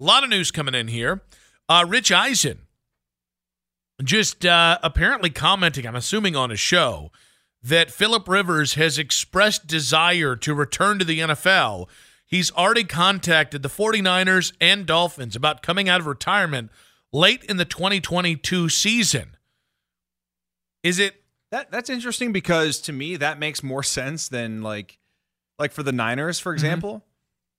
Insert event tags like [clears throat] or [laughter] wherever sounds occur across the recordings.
A lot of news coming in here. Uh, Rich Eisen just uh, apparently commenting, I'm assuming on a show, that Philip Rivers has expressed desire to return to the NFL. He's already contacted the 49ers and Dolphins about coming out of retirement late in the 2022 season. Is it That that's interesting because to me that makes more sense than like like for the Niners, for example,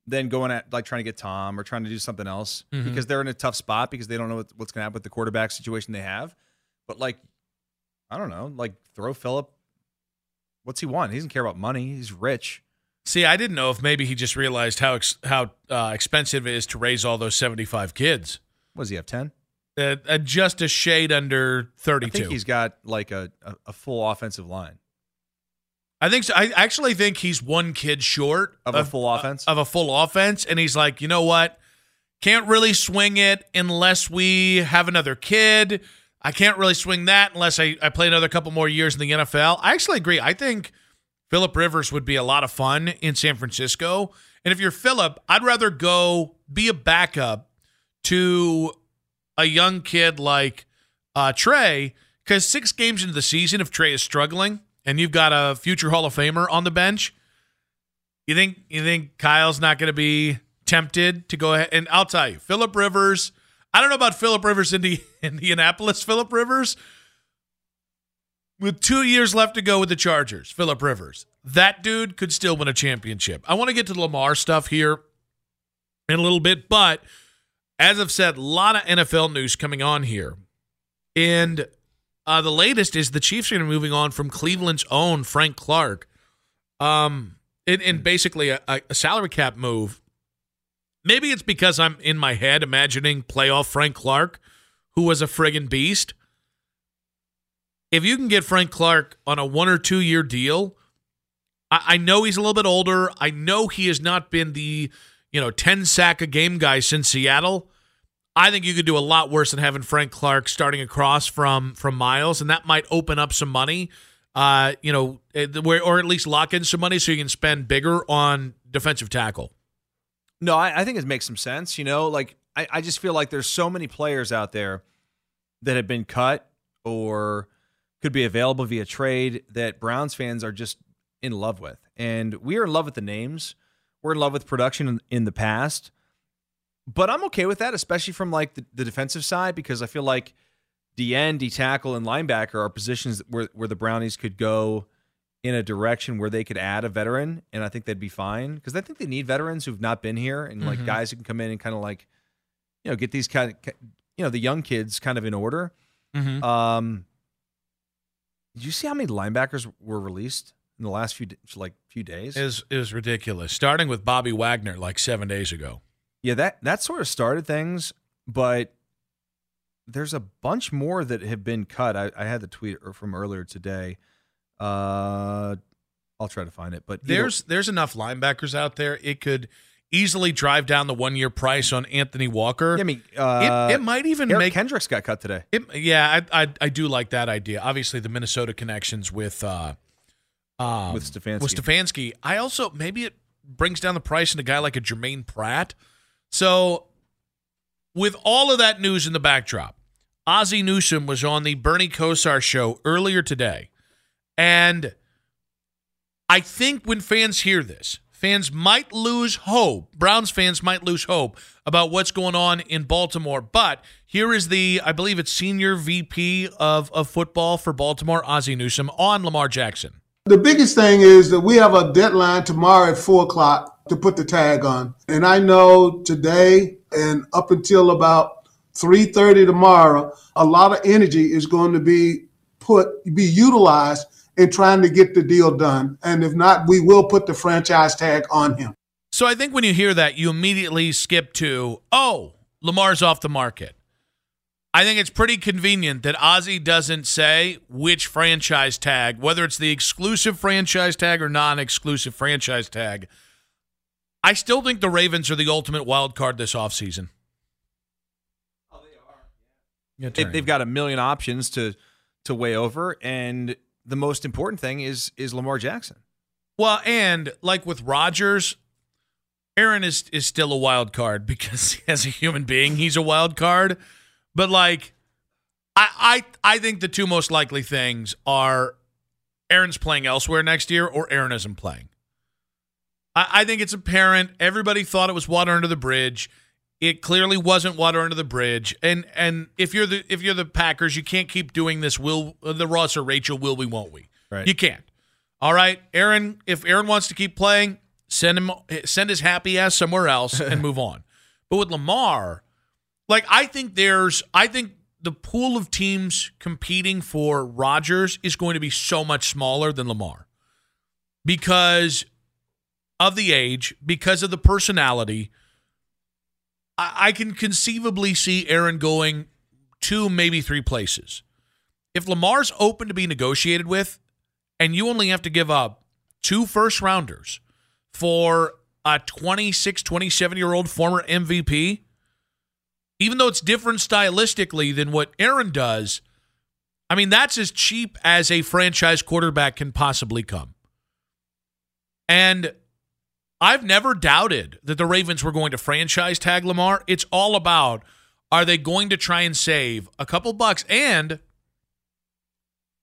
than going at like trying to get Tom or trying to do something else Mhm. because they're in a tough spot because they don't know what, what's going to happen with the quarterback situation they have. But like, I don't know, like throw Philip. What's he want? He doesn't care about money. He's rich. See, I didn't know if maybe he just realized how ex- how uh, expensive it is to raise all those 75 kids. What does he have? Ten. Uh, uh, just a shade under I 32. think he's got like a, a, a full offensive line. I think so. I actually think he's one kid short Of a full offense? Of a full offense, and he's like, you know what? Can't really swing it unless we have another kid. I can't really swing that unless I, I play another couple more years in the NFL. I actually agree. I think Philip Rivers would be a lot of fun in San Francisco. And if you're Philip, I'd rather go be a backup to a young kid like uh, Trey, because six games into the season, if Trey is struggling and you've got a future Hall of Famer on the bench, you think you think Kyle's not going to be tempted to go ahead? And I'll tell you, Philip Rivers. I don't know about Philip Rivers [laughs] in Indianapolis. Philip Rivers, with two years left to go with the Chargers, Philip Rivers, that dude could still win a championship. I want to get to the Lamar stuff here in a little bit, but as I've said, a lot of NFL news coming on here. And uh, the latest is the Chiefs are going to be moving on from Cleveland's own Frank Clark. Um, in, in basically a, a salary cap move. Maybe it's because I'm in my head imagining playoff Frank Clark, who was a friggin' beast. If you can get Frank Clark on a one or two year deal, I, I know he's a little bit older. I know he has not been the, you know, 10 sack a game guy since Seattle. I think you could do a lot worse than having Frank Clark starting across from from Myles, and that might open up some money. Uh, you know, eh, or at least lock in some money so you can spend bigger on defensive tackle. No, I, I think it makes some sense. You know, like I, I just feel like there's so many players out there that have been cut or could be available via trade that Browns fans are just in love with. And we are in love with the names. We're in love with production in, in the past. But I'm okay with that, especially from like the, the defensive side, because I feel like D end, D tackle, and linebacker are positions where, where the Brownies could go in a direction where they could add a veteran, and I think they'd be fine because I think they need veterans who've not been here and like Mhm. guys who can come in and kind of like, you know, get these kind of, you know, the young kids kind of in order. Mhm. Um, did you see how many linebackers were released in the last few like few days? Is is ridiculous. Starting with Bobby Wagner like seven days ago. Yeah, that that sort of started things, but there's a bunch more that have been cut. I, I had the tweet er- from earlier today. Uh, I'll try to find it, but either- There's there's enough linebackers out there. It could easily drive down the one year price on Anthony Walker. Yeah, I mean, uh, it, it might even Eric make Kendricks got cut today. It, yeah, I, I I do like that idea. Obviously, the Minnesota connections with uh, um, With Stefanski. With Stefanski, I also maybe it brings down the price in a guy like a Germaine Pratt. So, with all of that news in the backdrop, Ozzie Newsome was on the Bernie Kosar show earlier today, and I think when fans hear this, fans might lose hope. Browns fans might lose hope about what's going on in Baltimore. But here is the, I believe it's senior VP of, of football for Baltimore, Ozzie Newsome, on Lamar Jackson. The biggest thing is that we have a deadline tomorrow at four o'clock to put the tag on. And I know today and up until about 3.30 tomorrow, a lot of energy is going to be put, be utilized in trying to get the deal done. And if not, we will put the franchise tag on him. So I think when you hear that, you immediately skip to, oh, Lamar's off the market. I think it's pretty convenient that Ozzie doesn't say which franchise tag, whether it's the exclusive franchise tag or non exclusive franchise tag. I still think the Ravens are the ultimate wild card this offseason. Oh, they, they've got a million options to to weigh over, and the most important thing is is Lamar Jackson. Well, and like with Rodgers, Aaron is is still a wild card [laughs] because as a human being, he's a wild card. But like, I I I think the two most likely things are Aaron's playing elsewhere next year or Aaron isn't playing. I, I think it's apparent. Everybody thought it was water under the bridge. It clearly wasn't water under the bridge. And and if you're the if you're the Packers, you can't keep doing this. Will the Ross or Rachel? Will we? Won't we? Right. You can't. All right, Aaron. If Aaron wants to keep playing, send him send his happy ass somewhere else and [laughs] move on. But with Lamar, like I think there's I think the pool of teams competing for Rodgers is going to be so much smaller than Lamar because of the age, because of the personality. I, I can conceivably see Aaron going two, maybe three places. If Lamar's open to be negotiated with, and you only have to give up two first rounders for a 26, 27 year old former MVP, even though it's different stylistically than what Aaron does, I mean, that's as cheap as a franchise quarterback can possibly come. And I've never doubted that the Ravens were going to franchise tag Lamar. It's all about are they going to try and save a couple bucks and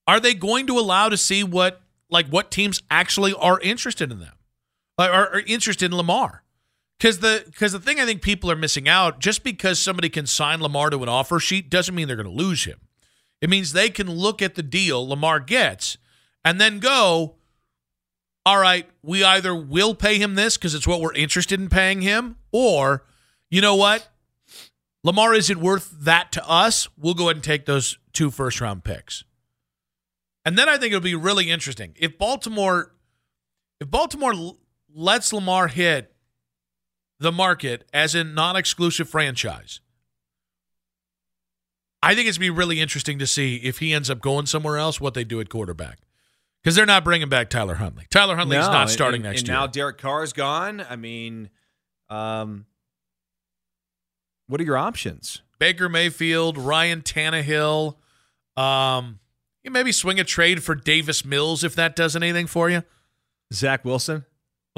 are they going to allow to see what like what teams actually are interested in them are, are interested in lamar because the because the thing i think people are missing out just because somebody can sign lamar to an offer sheet doesn't mean they're going to lose him. It means they can look at the deal lamar gets and then go all right we either will pay him this because it's what we're interested in paying him or you know what? Lamar isn't worth that to us. We'll go ahead and take those two first round picks. And then I think it'll be really interesting. If Baltimore, if Baltimore lets Lamar hit the market as a non-exclusive franchise. I think it's be really interesting to see if he ends up going somewhere else, what they do at quarterback, because they're not bringing back Tyler Huntley. Tyler Huntley's No, not starting and, next and year. now Derek Carr's gone. I mean, um, what are your options? Baker Mayfield, Ryan Tannehill. Um, you maybe swing a trade for Davis Mills if that does anything for you. Zach Wilson.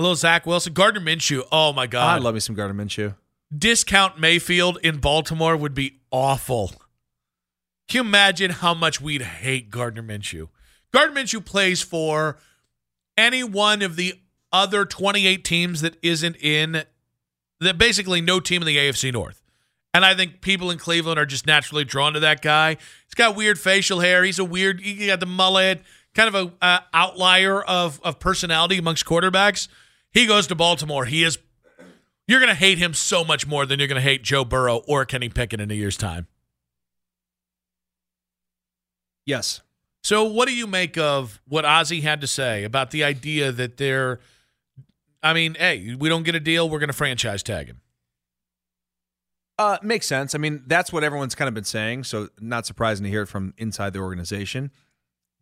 A little Zach Wilson, Gardner Minshew. Oh my God, I love me some Gardner Minshew. Discount Mayfield in Baltimore would be awful. Can you imagine how much we'd hate Gardner Minshew? Gardner Minshew plays for any one of the other 28 teams that isn't in that basically no team in the AFC North. And I think people in Cleveland are just naturally drawn to that guy. He's got weird facial hair. He's a weird. He got the mullet, kind of a uh, outlier of of personality amongst quarterbacks. He goes to Baltimore. He is. You're going to hate him so much more than you're going to hate Joe Burrow or Kenny Pickett in a year's time. Yes. So, what do you make of what Ozzie had to say about the idea that they're? I mean, hey, we don't get a deal, we're going to franchise tag him. Uh, makes sense. I mean, that's what everyone's kind of been saying, so not surprising to hear it from inside the organization.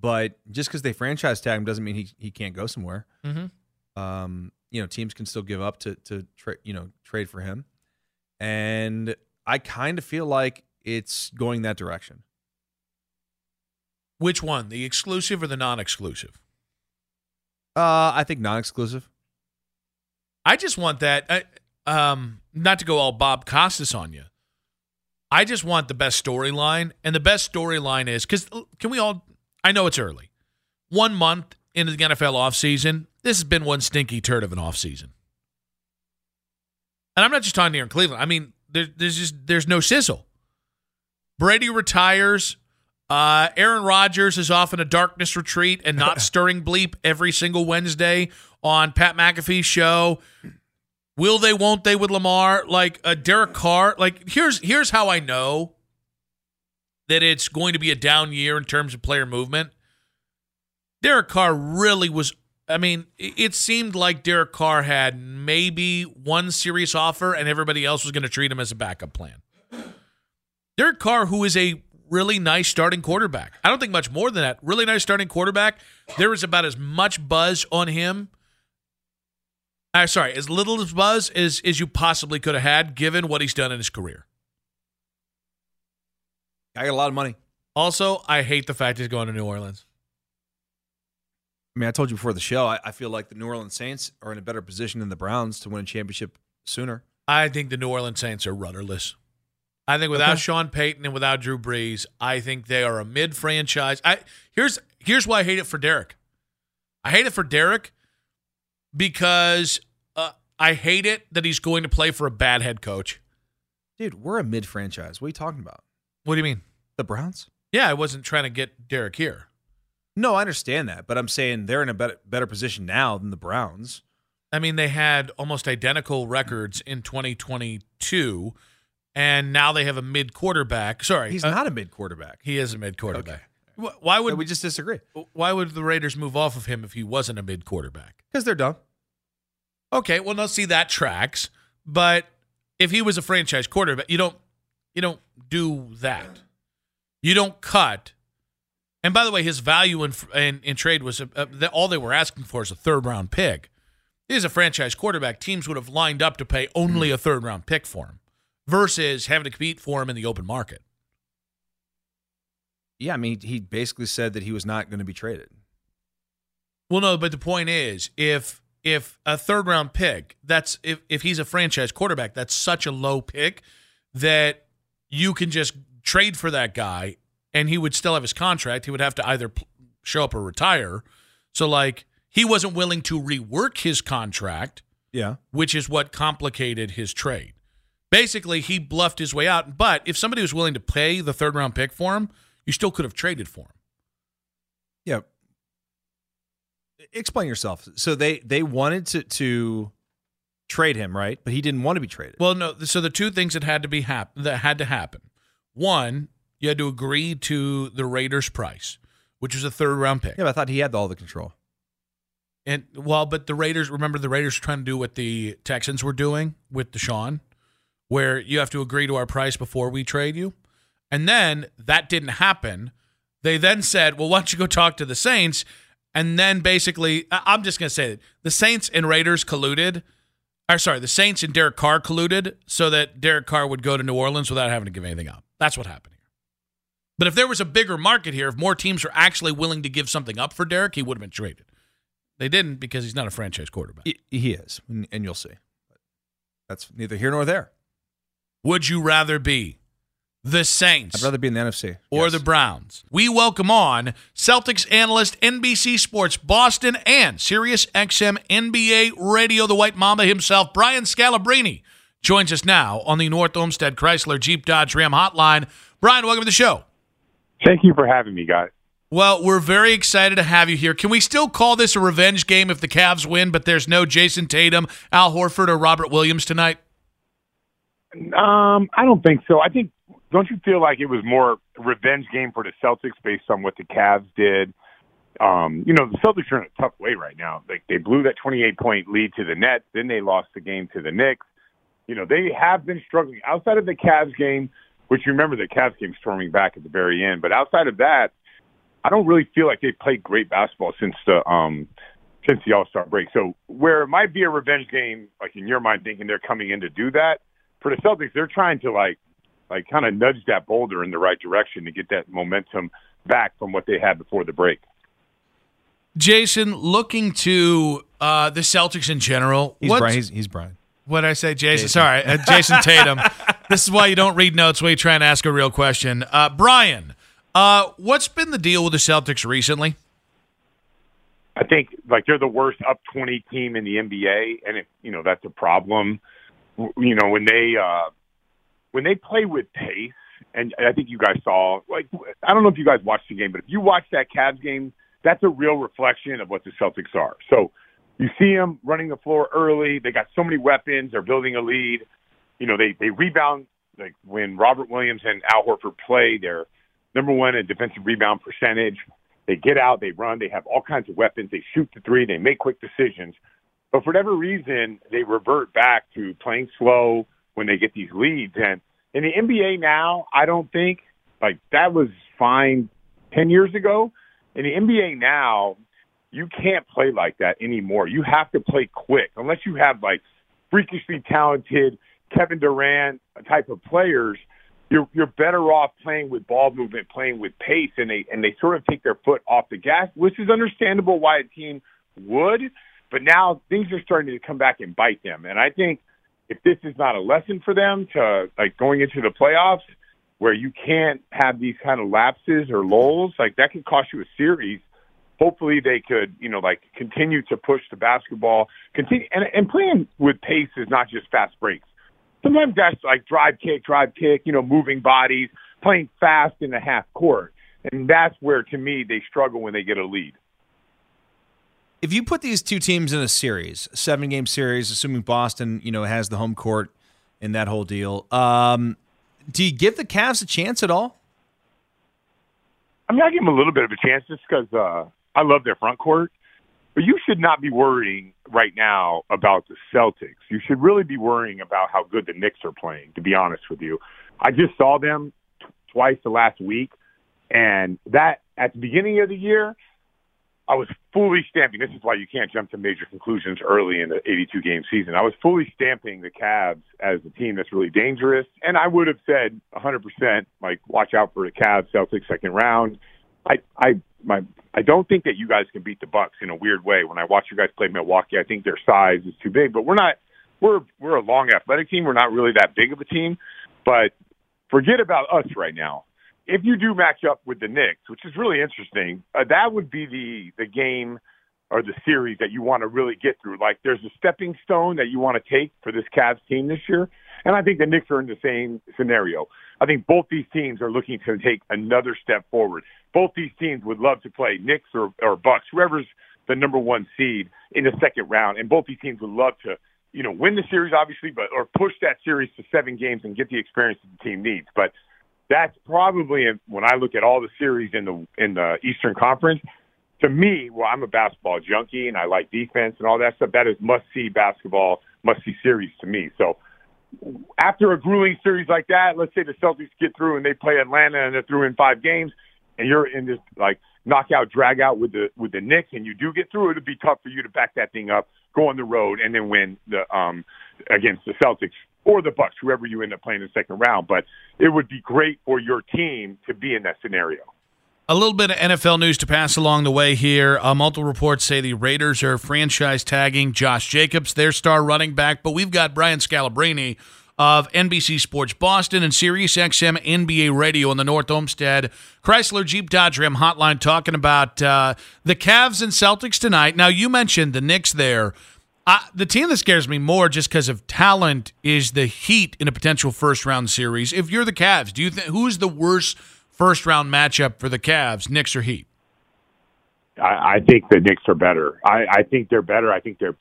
But just because they franchise tag him doesn't mean he he can't go somewhere. Mm-hmm. Um, you know, teams can still give up to to tra- you know trade for him, and I kind of feel like it's going that direction. Which one, the exclusive or the non-exclusive? Uh, I think non-exclusive. I just want that. I, um, not to go all Bob Costas on you. I just want the best storyline, and the best storyline is because can we all? I know it's early, one month into the NFL offseason. This has been one stinky turd of an offseason. And I'm not just talking here in Cleveland. I mean, there, there's just there's no sizzle. Brady retires. Uh, Aaron Rodgers is off in a darkness retreat and not [laughs] stirring bleep every single Wednesday on Pat McAfee's show. Will they? Won't they? With Lamar, like uh, Derek Carr. Like here's here's how I know that it's going to be a down year in terms of player movement. Derek Carr really was. I mean, it seemed like Derek Carr had maybe one serious offer, and everybody else was going to treat him as a backup plan. Derek Carr, who is a really nice starting quarterback. I don't think much more than that. Really nice starting quarterback. There was about as much buzz on him. Uh, sorry, as little as buzz as, as you possibly could have had, given what he's done in his career. I got a lot of money. Also, I hate the fact he's going to New Orleans. I mean, I told you before the show, I, I feel like the New Orleans Saints are in a better position than the Browns to win a championship sooner. I think the New Orleans Saints are rudderless. I think without Okay. Sean Payton and without Drew Brees, I think they are a mid franchise. I here's here's why I hate it for Derek. I hate it for Derek because uh, I hate it that he's going to play for a bad head coach. Dude, we're a mid franchise. What are you talking about? What do you mean? The Browns? Yeah, I wasn't trying to get Derek here. No, I understand that, but I'm saying they're in a better better position now than the Browns. I mean, they had almost identical records in 2022, and now they have a mid quarterback. Sorry, He's uh, not a mid quarterback. He is a mid quarterback. Wh- Why would we just disagree? Why would the Raiders move off of him if he wasn't a mid quarterback? Because they're done. Okay, well, now see that tracks. But if he was a franchise quarterback, you don't you don't do that. You don't cut. And by the way, his value in in, in trade was uh, uh, a, a, all they were asking for is a third round pick. He's a franchise quarterback. Teams would have lined up to pay only a third round pick for him, versus having to compete for him in the open market. Yeah, I mean, he basically said that he was not going to be traded. Well, no, but the point is, if if a third round pick, that's if if he's a franchise quarterback, that's such a low pick that you can just trade for that guy, and he would still have his contract. He would have to either show up or retire. So, like, he wasn't willing to rework his contract, Yeah. which is what complicated his trade. Basically, he bluffed his way out. But if somebody was willing to pay the third round pick for him, you still could have traded for him. Yeah. Explain yourself. So they they wanted to to trade him, right? But he didn't want to be traded. Well, no. So the two things that had to be hap- that had to happen. One, you had to agree to the Raiders' price, which was a third round pick. Yeah, but I thought he had all the control. And well, but the Raiders remember the Raiders were trying to do what the Texans were doing with Deshaun, where you have to agree to our price before we trade you. And then that didn't happen. They then said, "Well, why don't you go talk to the Saints?" And then basically, I'm just going to say that the Saints and Raiders colluded. Or sorry, the Saints and Derek Carr colluded so that Derek Carr would go to New Orleans without having to give anything up. That's what happened. But if there was a bigger market here, if more teams were actually willing to give something up for Derek, he would have been traded. They didn't because he's not a franchise quarterback. He, is, and and you'll see. That's neither here nor there. Would you rather be the Saints I'd rather be in the NFC or Yes. the Browns? We welcome on Celtics analyst, NBC Sports Boston, and Sirius XM NBA Radio, the White Mamba himself, Brian Scalabrine, joins us now on the North Olmsted Chrysler Jeep Dodge Ram Hotline. Brian, welcome to the show. Thank you for having me, guys. Well, we're very excited to have you here. Can we still call this a revenge game if the Cavs win, but there's no Jayson Tatum, Al Horford, or Robert Williams tonight? Um, I don't think so. I think don't you feel like it was more revenge game for the Celtics based on what the Cavs did? Um, you know, the Celtics are in a tough way right now. Like they blew that 28 point lead to the Nets, then they lost the game to the Knicks. You know, they have been struggling outside of the Cavs game, which you remember the Cavs came storming back at the very end. But outside of that, I don't really feel like they played great basketball since the um since the All Star break. So where it might be a revenge game, like in your mind, thinking they're coming in to do that, for the Celtics, they're trying to like like kind of nudge that boulder in the right direction to get that momentum back from what they had before the break. Jason, looking to uh, the Celtics in general, He's what's- Brian. He's, he's Brian. What did I say, Jason? Jason. Sorry, uh, Jayson [laughs] Tatum. this is why you don't read notes when you try and ask a real question. Uh, Brian, uh, what's been the deal with the Celtics recently? I think like they're the worst up 20 team in the NBA, and it, you know that's a problem. You know when they uh, when they play with pace, and I think you guys saw like I don't know if you guys watched the game, but if you watch that Cavs game, that's a real reflection of what the Celtics are. So you see them running the floor early. They got so many weapons. They're building a lead. You know they they rebound like when Robert Williams and Al Horford play. They're number one in defensive rebound percentage. They get out, they run, they have all kinds of weapons, they shoot the three, they make quick decisions. But for whatever reason, they revert back to playing slow when they get these leads. And in the NBA now, I don't think like that was fine 10 years ago. In the NBA now, you can't play like that anymore. You have to play quick unless you have like freakishly talented Kevin Durant type of players you're you're better off playing with ball movement, playing with pace, and they and they sort of take their foot off the gas, which is understandable why a team would. But now things are starting to come back and bite them, and I think if this is not a lesson for them to like going into the playoffs, where you can't have these kind of lapses or lulls, like that could cost you a series. Hopefully they could, you know, like continue to push the basketball, continue and, and playing with pace is not just fast breaks sometimes that's like drive kick, drive kick, you know, moving bodies, playing fast in the half court. And that's where, to me, they struggle when they get a lead. If you put these two teams in a series, seven game series, assuming Boston, you know, has the home court in that whole deal, um, do you give the Cavs a chance at all? I mean, I give them a little bit of a chance just because uh, I love their front court. But you should not be worrying right now about the Celtics. You should really be worrying about how good the Knicks are playing, to be honest with you. I just saw them t- twice the last week, and that at the beginning of the year, I was fully stamping. This is why you can't jump to major conclusions early in the 82 game season. I was fully stamping the Cavs as a team that's really dangerous, and I would have said 100% like watch out for the Cavs Celtics second round. I I my I don't think that you guys can beat the Bucks in a weird way. When I watch you guys play Milwaukee, I think their size is too big, but we're not we're we're a long athletic team. We're not really that big of a team, but forget about us right now if you do match up with the Knicks, which is really interesting, uh, that would be the the game or the series that you want to really get through. Like there's a stepping stone that you want to take for this Cavs team this year, and I think the Knicks are in the same scenario. I think both these teams are looking to take another step forward. Both these teams would love to play Knicks or, or Bucks, whoever's the number one seed in the second round, and both these teams would love to, you know, win the series obviously, but or push that series to seven games and get the experience that the team needs. But that's probably when I look at all the series in the in the Eastern Conference. To me, well, I'm a basketball junkie and I like defense and all that stuff. That is must see basketball, must see series to me. So after a grueling series like that, let's say the Celtics get through and they play Atlanta and they're through in five games, and you're in this like knockout drag out with the with the Knicks and you do get through, it'd be tough for you to back that thing up, go on the road, and then win the um against the Celtics or the Bucks, whoever you end up playing in the second round. But it would be great for your team to be in that scenario. A little bit of NFL news to pass along the way here. Uh, multiple reports say the Raiders are franchise tagging Josh Jacobs, their star running back, but we've got Brian Scalabrine of NBC Sports Boston and SiriusXM NBA Radio on the North Olmsted Chrysler Jeep Dodge Ram hotline talking about uh, the Cavs and Celtics tonight. Now, you mentioned the Knicks there. Uh, the team that scares me more just because of talent is the Heat in a potential first round series. If you're the Cavs, do you think who's the worst first round matchup for the Cavs, Knicks or Heat? I, I think the Knicks are better. I, I think they're better. I think they're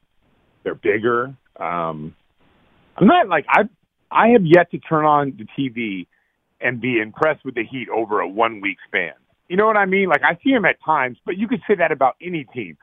they're bigger. Um, I'm not like I I have yet to turn on the TV and be impressed with the Heat over a one week span. You know what I mean? Like I see them at times, but you could say that about any team.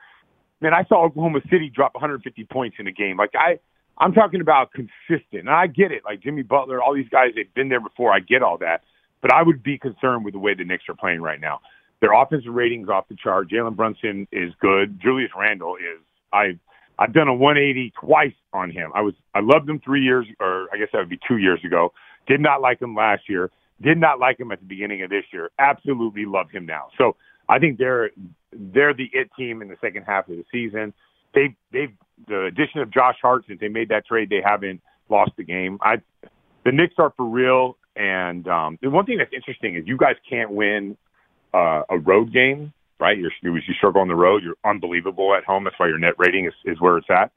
Man, I saw Oklahoma City drop 150 points in a game. Like I, I'm talking about consistent, and I get it. Like Jimmy Butler, all these guys, they've been there before. I get all that, but I would be concerned with the way the Knicks are playing right now. Their offensive ratings off the chart. Jalen Brunson is good. Julius Randle is. I I've done a 180 twice on him. I was I loved him three years, or I guess that would be two years ago. Did not like him last year. Did not like him at the beginning of this year. Absolutely love him now. So I think they're they're the it team in the second half of the season. They they've the addition of Josh Hart since they made that trade, they haven't lost the game. I the Knicks are for real. And um, the one thing that's interesting is you guys can't win uh, a road game right? You're, you struggle on the road. You're unbelievable at home. That's why your net rating is, is where it's at.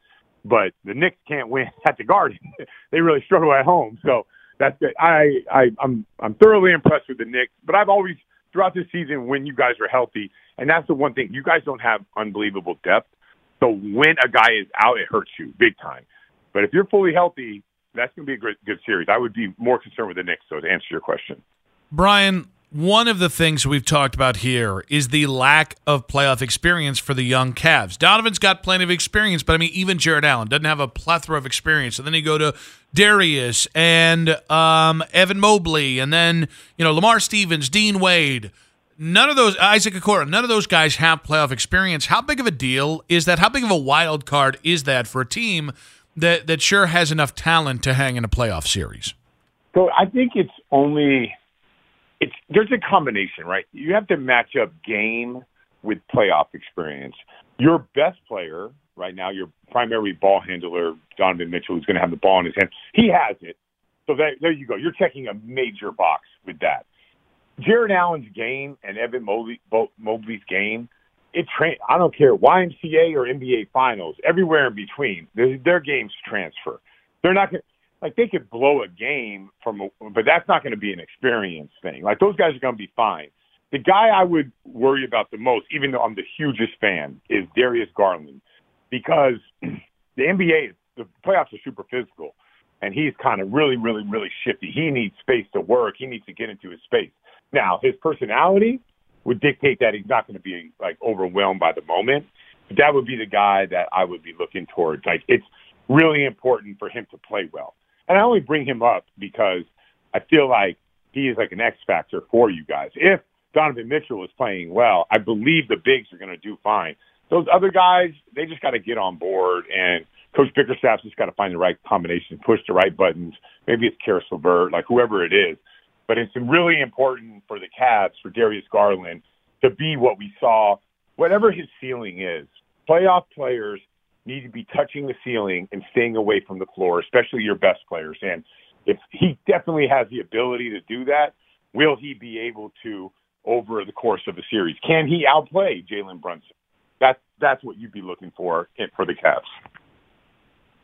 But the Knicks can't win [laughs] at the Garden. [laughs] they really struggle at home. So that's good. I, I, I'm, I'm thoroughly impressed with the Knicks. But I've always throughout the season when you guys are healthy, and that's the one thing you guys don't have unbelievable depth. So when a guy is out, it hurts you big time. But if you're fully healthy, that's going to be a good, good series. I would be more concerned with the Knicks, so to answer your question. Brian, one of the things we've talked about here is the lack of playoff experience for the young Cavs. Donovan's got plenty of experience, but I mean, even Jarrett Allen doesn't have a plethora of experience. And then you go to Darius and um, Evan Mobley, and then you know Lamar Stevens, Dean Wade. None of those Isaac Okoro, none of those guys have playoff experience. How big of a deal is that? How big of a wild card is that for a team that that sure has enough talent to hang in a playoff series? So I think it's only it's there's a combination, right? You have to match up game with playoff experience. Your best player right now, your primary ball handler, Donovan Mitchell, who's going to have the ball in his hand, he has it. So that, there you go. You're checking a major box with that. Jarrett Allen's game and Evan Mobley, Mobley's game, it tra- I don't care YMCA or NBA Finals, everywhere in between. Their, their games transfer. They're not going like they could blow a game from, a, but that's not going to be an experience thing. Like those guys are going to be fine. The guy I would worry about the most, even though I'm the hugest fan, is Darius Garland, because [clears throat] the NBA, the playoffs are super physical, and he's kind of really, really, really shifty. He needs space to work. He needs to get into his space. Now, his personality would dictate that he's not going to be like overwhelmed by the moment. But that would be the guy that I would be looking towards. Like it's really important for him to play well. And I only bring him up because I feel like he is like an X factor for you guys. If Donovan Mitchell is playing well, I believe the bigs are going to do fine. Those other guys, they just got to get on board, and Coach Bickerstaff's just got to find the right combination, push the right buttons. Maybe it's Caris LeVert, like whoever it is. But it's really important for the Cavs, for Darius Garland, to be what we saw, whatever his ceiling is. Playoff players need to be touching the ceiling and staying away from the floor, especially your best players. And if he definitely has the ability to do that, will he be able to over the course of a series? Can he outplay Jalen Brunson? That's that's what you'd be looking for eh, for the Cavs.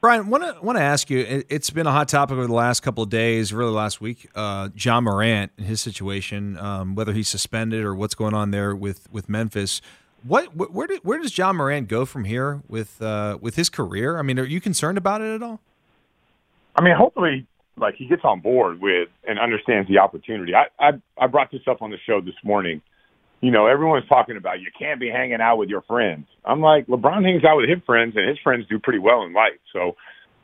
Brian, want to want to ask you. It's been a hot topic over the last couple of days, really last week. Uh, Ja Morant and his situation, um, whether he's suspended or what's going on there with with Memphis. What where where does Ja Morant go from here with uh, with his career? I mean, are you concerned about it at all? I mean, hopefully, like he gets on board with and understands the opportunity. I I, I brought this up on the show this morning. You know, everyone's talking about you can't be hanging out with your friends. I'm like, LeBron hangs out with his friends, and his friends do pretty well in life. So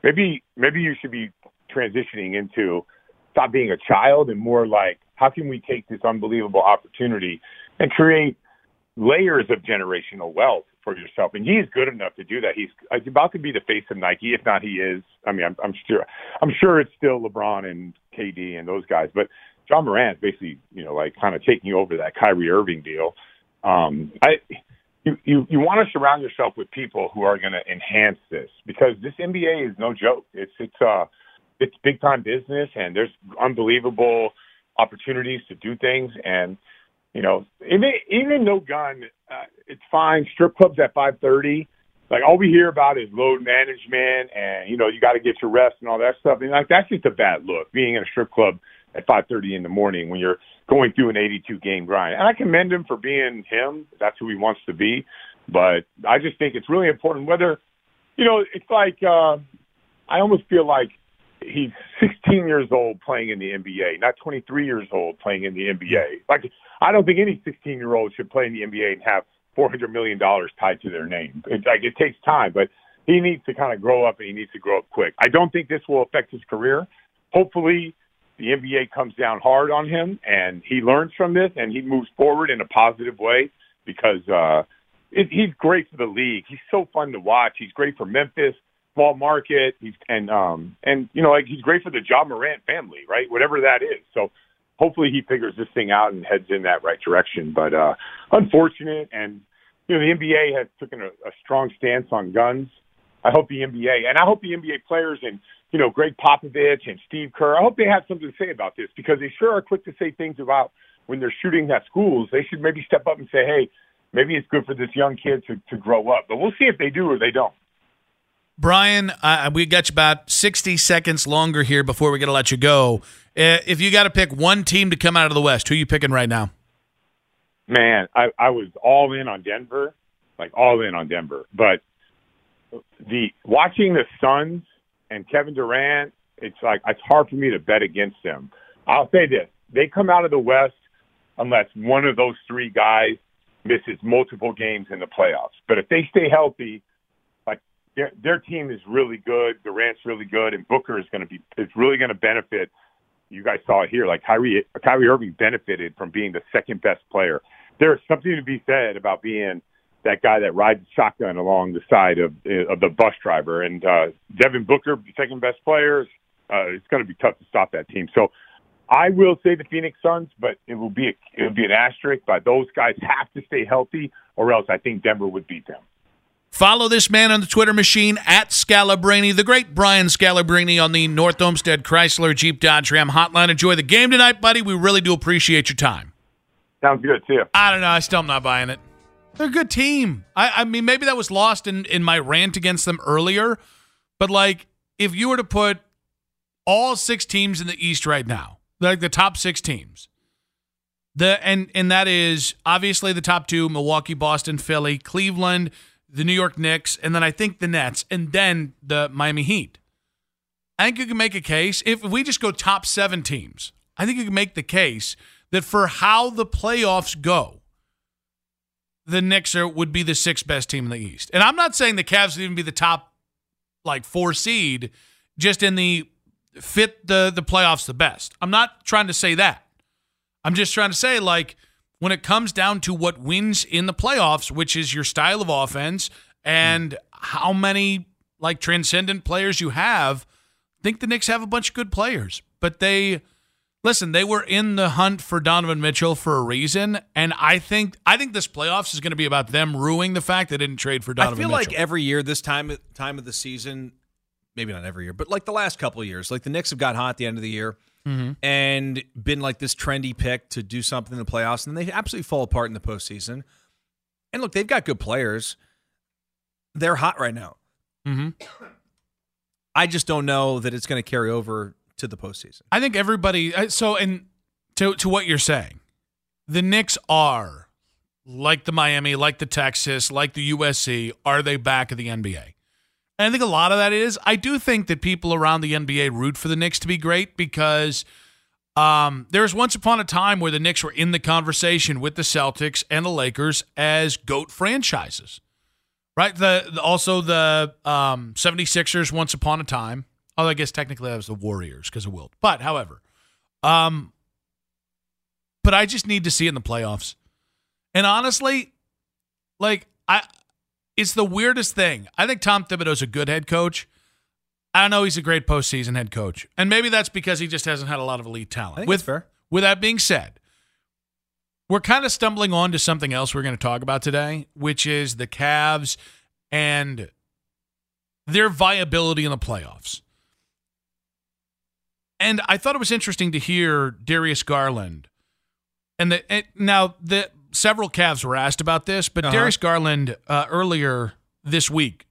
maybe maybe you should be transitioning into stop being a child and more like how can we take this unbelievable opportunity and create layers of generational wealth for yourself. And he's good enough to do that. He's, about to be the face of Nike. If not, he is. I mean, I'm, I'm sure, I'm sure it's still LeBron and KD and those guys. But Ja Morant's basically, you know, like kind of taking over that Kyrie Irving deal. Um, I you, you, you want to surround yourself with people who are going to enhance this because this NBA is no joke. It's it's uh it's big time business and there's unbelievable opportunities to do things and you know even even no gun uh, it's fine strip clubs at 5:30 like all we hear about is load management and you know you got to get your rest and all that stuff and like that's just a bad look being in a strip club at 5:30 in the morning when you're going through an 82 game grind. And I commend him for being him. That's who he wants to be. But I just think it's really important whether, you know, it's like uh, I almost feel like he's 16 years old playing in the NBA, not 23 years old playing in the NBA. Like I don't think any 16 year old should play in the NBA and have 400 million dollars tied to their name. It's like it takes time, but he needs to kind of grow up and he needs to grow up quick. I don't think this will affect his career. Hopefully, the NBA comes down hard on him and he learns from this and he moves forward in a positive way because uh it, he's great for the league. He's so fun to watch. He's great for Memphis, small market. He's and um and you know like he's great for the Ja Morant family, right? Whatever that is. So hopefully he figures this thing out and heads in that right direction. But uh unfortunate and you know the NBA has taken a, a strong stance on guns. I hope the NBA and I hope the NBA players and you know, Gregg Popovich and Steve Kerr. I hope they have something to say about this because they sure are quick to say things about when they're shooting at schools. They should maybe step up and say, hey, maybe it's good for this young kid to, to grow up. But we'll see if they do or they don't. Brian, uh, we got you about 60 seconds longer here before we got to let you go. Uh, if you got to pick one team to come out of the West, who are you picking right now? Man, I, I was all in on Denver, like all in on Denver. But the watching the Suns and Kevin Durant, it's like it's hard for me to bet against them. I'll say this: they come out of the West unless one of those three guys misses multiple games in the playoffs. But if they stay healthy, like their their team is really good, Durant's really good, and Booker is going to be it's really going to benefit. You guys saw it here. Like Kyrie, Kyrie Irving benefited from being the second best player. There's something to be said about being that guy that rides shotgun along the side of of the bus driver. And uh, Devin Booker, second best player, uh, it's going to be tough to stop that team. So I will say the Phoenix Suns, but it will be a, it will be an asterisk. But those guys have to stay healthy, or else I think Denver would beat them. Follow this man on the Twitter machine at Scalabrine, the great Brian Scalabrine on the North Olmsted Chrysler Jeep Dodge Ram hotline. Enjoy the game tonight, buddy. We really do appreciate your time. Sounds good, too. I don't know. I still am not buying it. They're a good team. I, I mean, maybe that was lost in, in my rant against them earlier, but like if you were to put all six teams in the East right now, like the top six teams, the and and that is obviously the top two: Milwaukee, Boston, Philly, Cleveland, the New York Knicks, and then I think the Nets, and then the Miami Heat. I think you can make a case if we just go top seven teams. I think you can make the case that for how the playoffs go, the Knicks are would be the sixth best team in the East. And I'm not saying the Cavs would even be the top like four seed, just in the fit the the playoffs the best. I'm not trying to say that. I'm just trying to say like when it comes down to what wins in the playoffs, which is your style of offense and mm. how many like transcendent players you have, I think the Knicks have a bunch of good players, but they listen, they were in the hunt for Donovan Mitchell for a reason, and I think I think this playoffs is going to be about them ruining the fact they didn't trade for Donovan. I feel Mitchell. like every year this time time of the season, maybe not every year, but like the last couple of years, like the Knicks have got hot at the end of the year. Mm-hmm. And been like this trendy pick to do something in the playoffs, and they absolutely fall apart in the postseason. And look, they've got good players; they're hot right now. Mm-hmm. I just don't know that it's going to carry over to the postseason. I think everybody. Uh, so, and to to what you're saying, the Knicks are like the Miami, like the Texas, like the USC. Are they back of the NBA? And I think a lot of that is. I do think that people around the NBA root for the Knicks to be great because. Um, there was once upon a time where the Knicks were in the conversation with the Celtics and the Lakers as GOAT franchises. Right? The, the also the um, 76ers once upon a time Although I guess technically that was the Warriors because of Wilt. But however, um, but I just need to see it in the playoffs. And honestly, like I, it's the weirdest thing. I think Tom Thibodeau's a good head coach. I don't know. He's a great postseason head coach, and maybe that's because he just hasn't had a lot of elite talent. With fair. with that being said, we're kind of stumbling on to something else we're going to talk about today, which is the Cavs and their viability in the playoffs. And I thought it was interesting to hear Darius Garland. And, the, and now the several Cavs were asked about this, but Uh-huh. Darius Garland uh, earlier this week,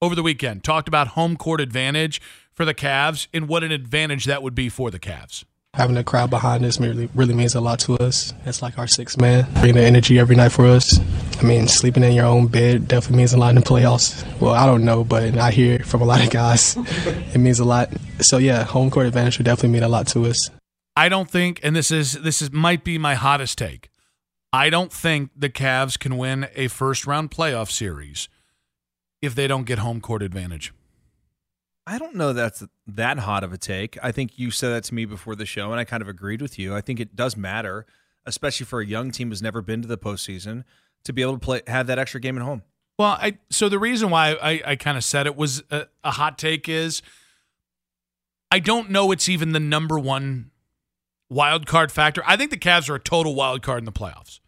over the weekend, talked about home court advantage for the Cavs and what an advantage that would be for the Cavs. Having a crowd behind us really, really means a lot to us. It's like our sixth man, bringing the energy every night for us. I mean, sleeping in your own bed definitely means a lot in the playoffs. Well, I don't know, but I hear from a lot of guys, it means a lot. So yeah, home court advantage would definitely mean a lot to us. I don't think, and this is this is might be my hottest take. I don't think the Cavs can win a first round playoff series if they don't get home court advantage. I don't know that's that hot of a take. I think you said that to me before the show, and I kind of agreed with you. I think it does matter, especially for a young team who's never been to the postseason, to be able to play have that extra game at home. Well, I so the reason why I, I kind of said it was a, a hot take is I don't know it's even the number one wild card factor. I think the Cavs are a total wild card in the playoffs.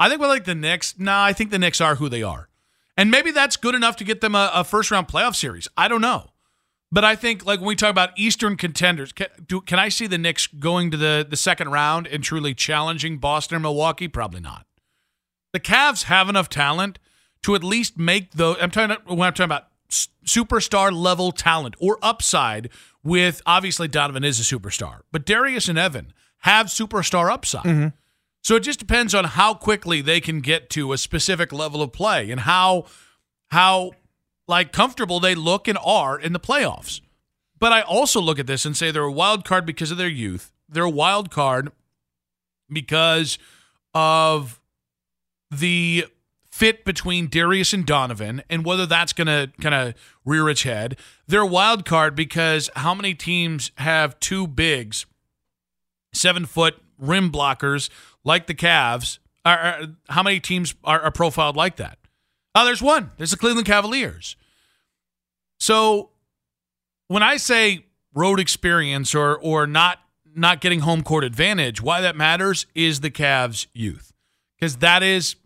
I think we're like the Knicks. Nah, I think the Knicks are who they are. And maybe that's good enough to get them a, a first round playoff series. I don't know. But I think, like when we talk about Eastern contenders, can, do, can I see the Knicks going to the, the second round and truly challenging Boston or Milwaukee? Probably not. The Cavs have enough talent to at least make the. I'm talking about, when I'm talking about superstar level talent or upside. With obviously Donovan is a superstar, but Darius and Evan have superstar upside. Mm-hmm. So it just depends on how quickly they can get to a specific level of play and how how like comfortable they look and are in the playoffs. But I also look at this and say they're a wild card because of their youth. They're a wild card because of the fit between Darius and Donovan and whether that's going to kind of rear its head. They're a wild card because how many teams have two bigs, seven foot rim blockers like the Cavs? Are, how many teams are, are profiled like that? Oh, there's one. There's the Cleveland Cavaliers. So when I say road experience or or not not getting home court advantage, why that matters is the Cavs' youth. Because that is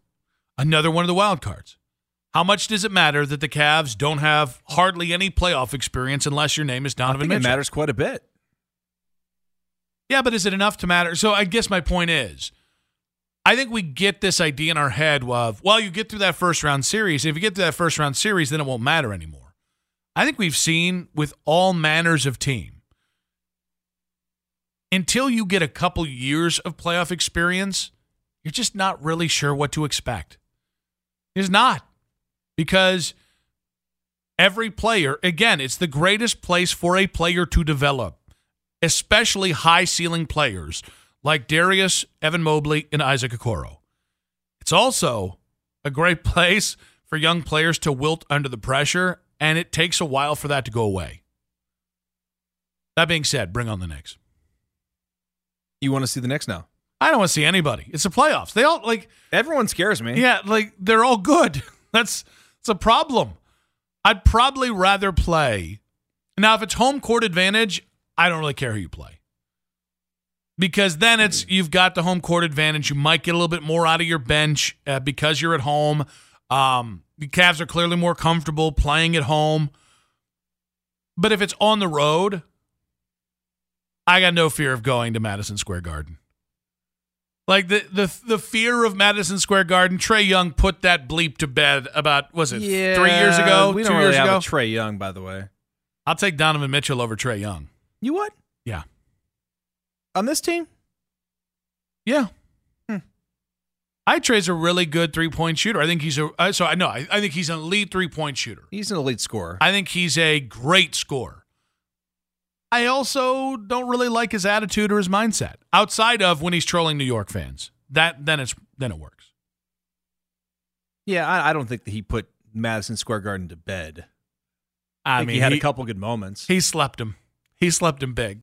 another one of the wild cards. How much does it matter that the Cavs don't have hardly any playoff experience unless your name is I Donovan Mitchell? it matters quite a bit. Yeah, but is it enough to matter? So I guess my point is, I think we get this idea in our head of, well, you get through that first round series. If you get through that first round series, then it won't matter anymore. I think we've seen with all manners of team, until you get a couple years of playoff experience, you're just not really sure what to expect. It's not because every player, again, it's the greatest place for a player to develop especially high ceiling players like Darius, Evan Mobley, and Isaac Okoro. It's also a great [laughs] place for young players to wilt under the pressure, and it takes a while for that to go away. That being said, bring on the Knicks. You want to see the Knicks now? I don't want to see anybody. It's the playoffs. They all like Everyone scares me. yeah, like they're all good. [laughs] That's it's a problem. I'd probably rather play. Now, if it's home court advantage, I don't really care who you play. Because then it's you've got the home court advantage. You might get a little bit more out of your bench uh, because you're at home. Um, the Cavs are clearly more comfortable playing at home. But if it's on the road, I got no fear of going to Madison Square Garden. Like the the the fear of Madison Square Garden, Trae Young put that bleep to bed about was it three years ago, We don't really years have ago. Trae Young, by the way. I'll take Donovan Mitchell over Trae Young. You what Yeah, on this team? yeah. I Trae's a really good three point shooter. I think he's a uh, so I know I, I think he's an elite three point shooter. He's an elite scorer. I think he's a great scorer. I also don't really like his attitude or his mindset outside of when he's trolling New York fans. That then it's then it works. Yeah, I, I don't think that he put Madison Square Garden to bed. I, I mean, he had a couple good moments. He slept him. He slept him big.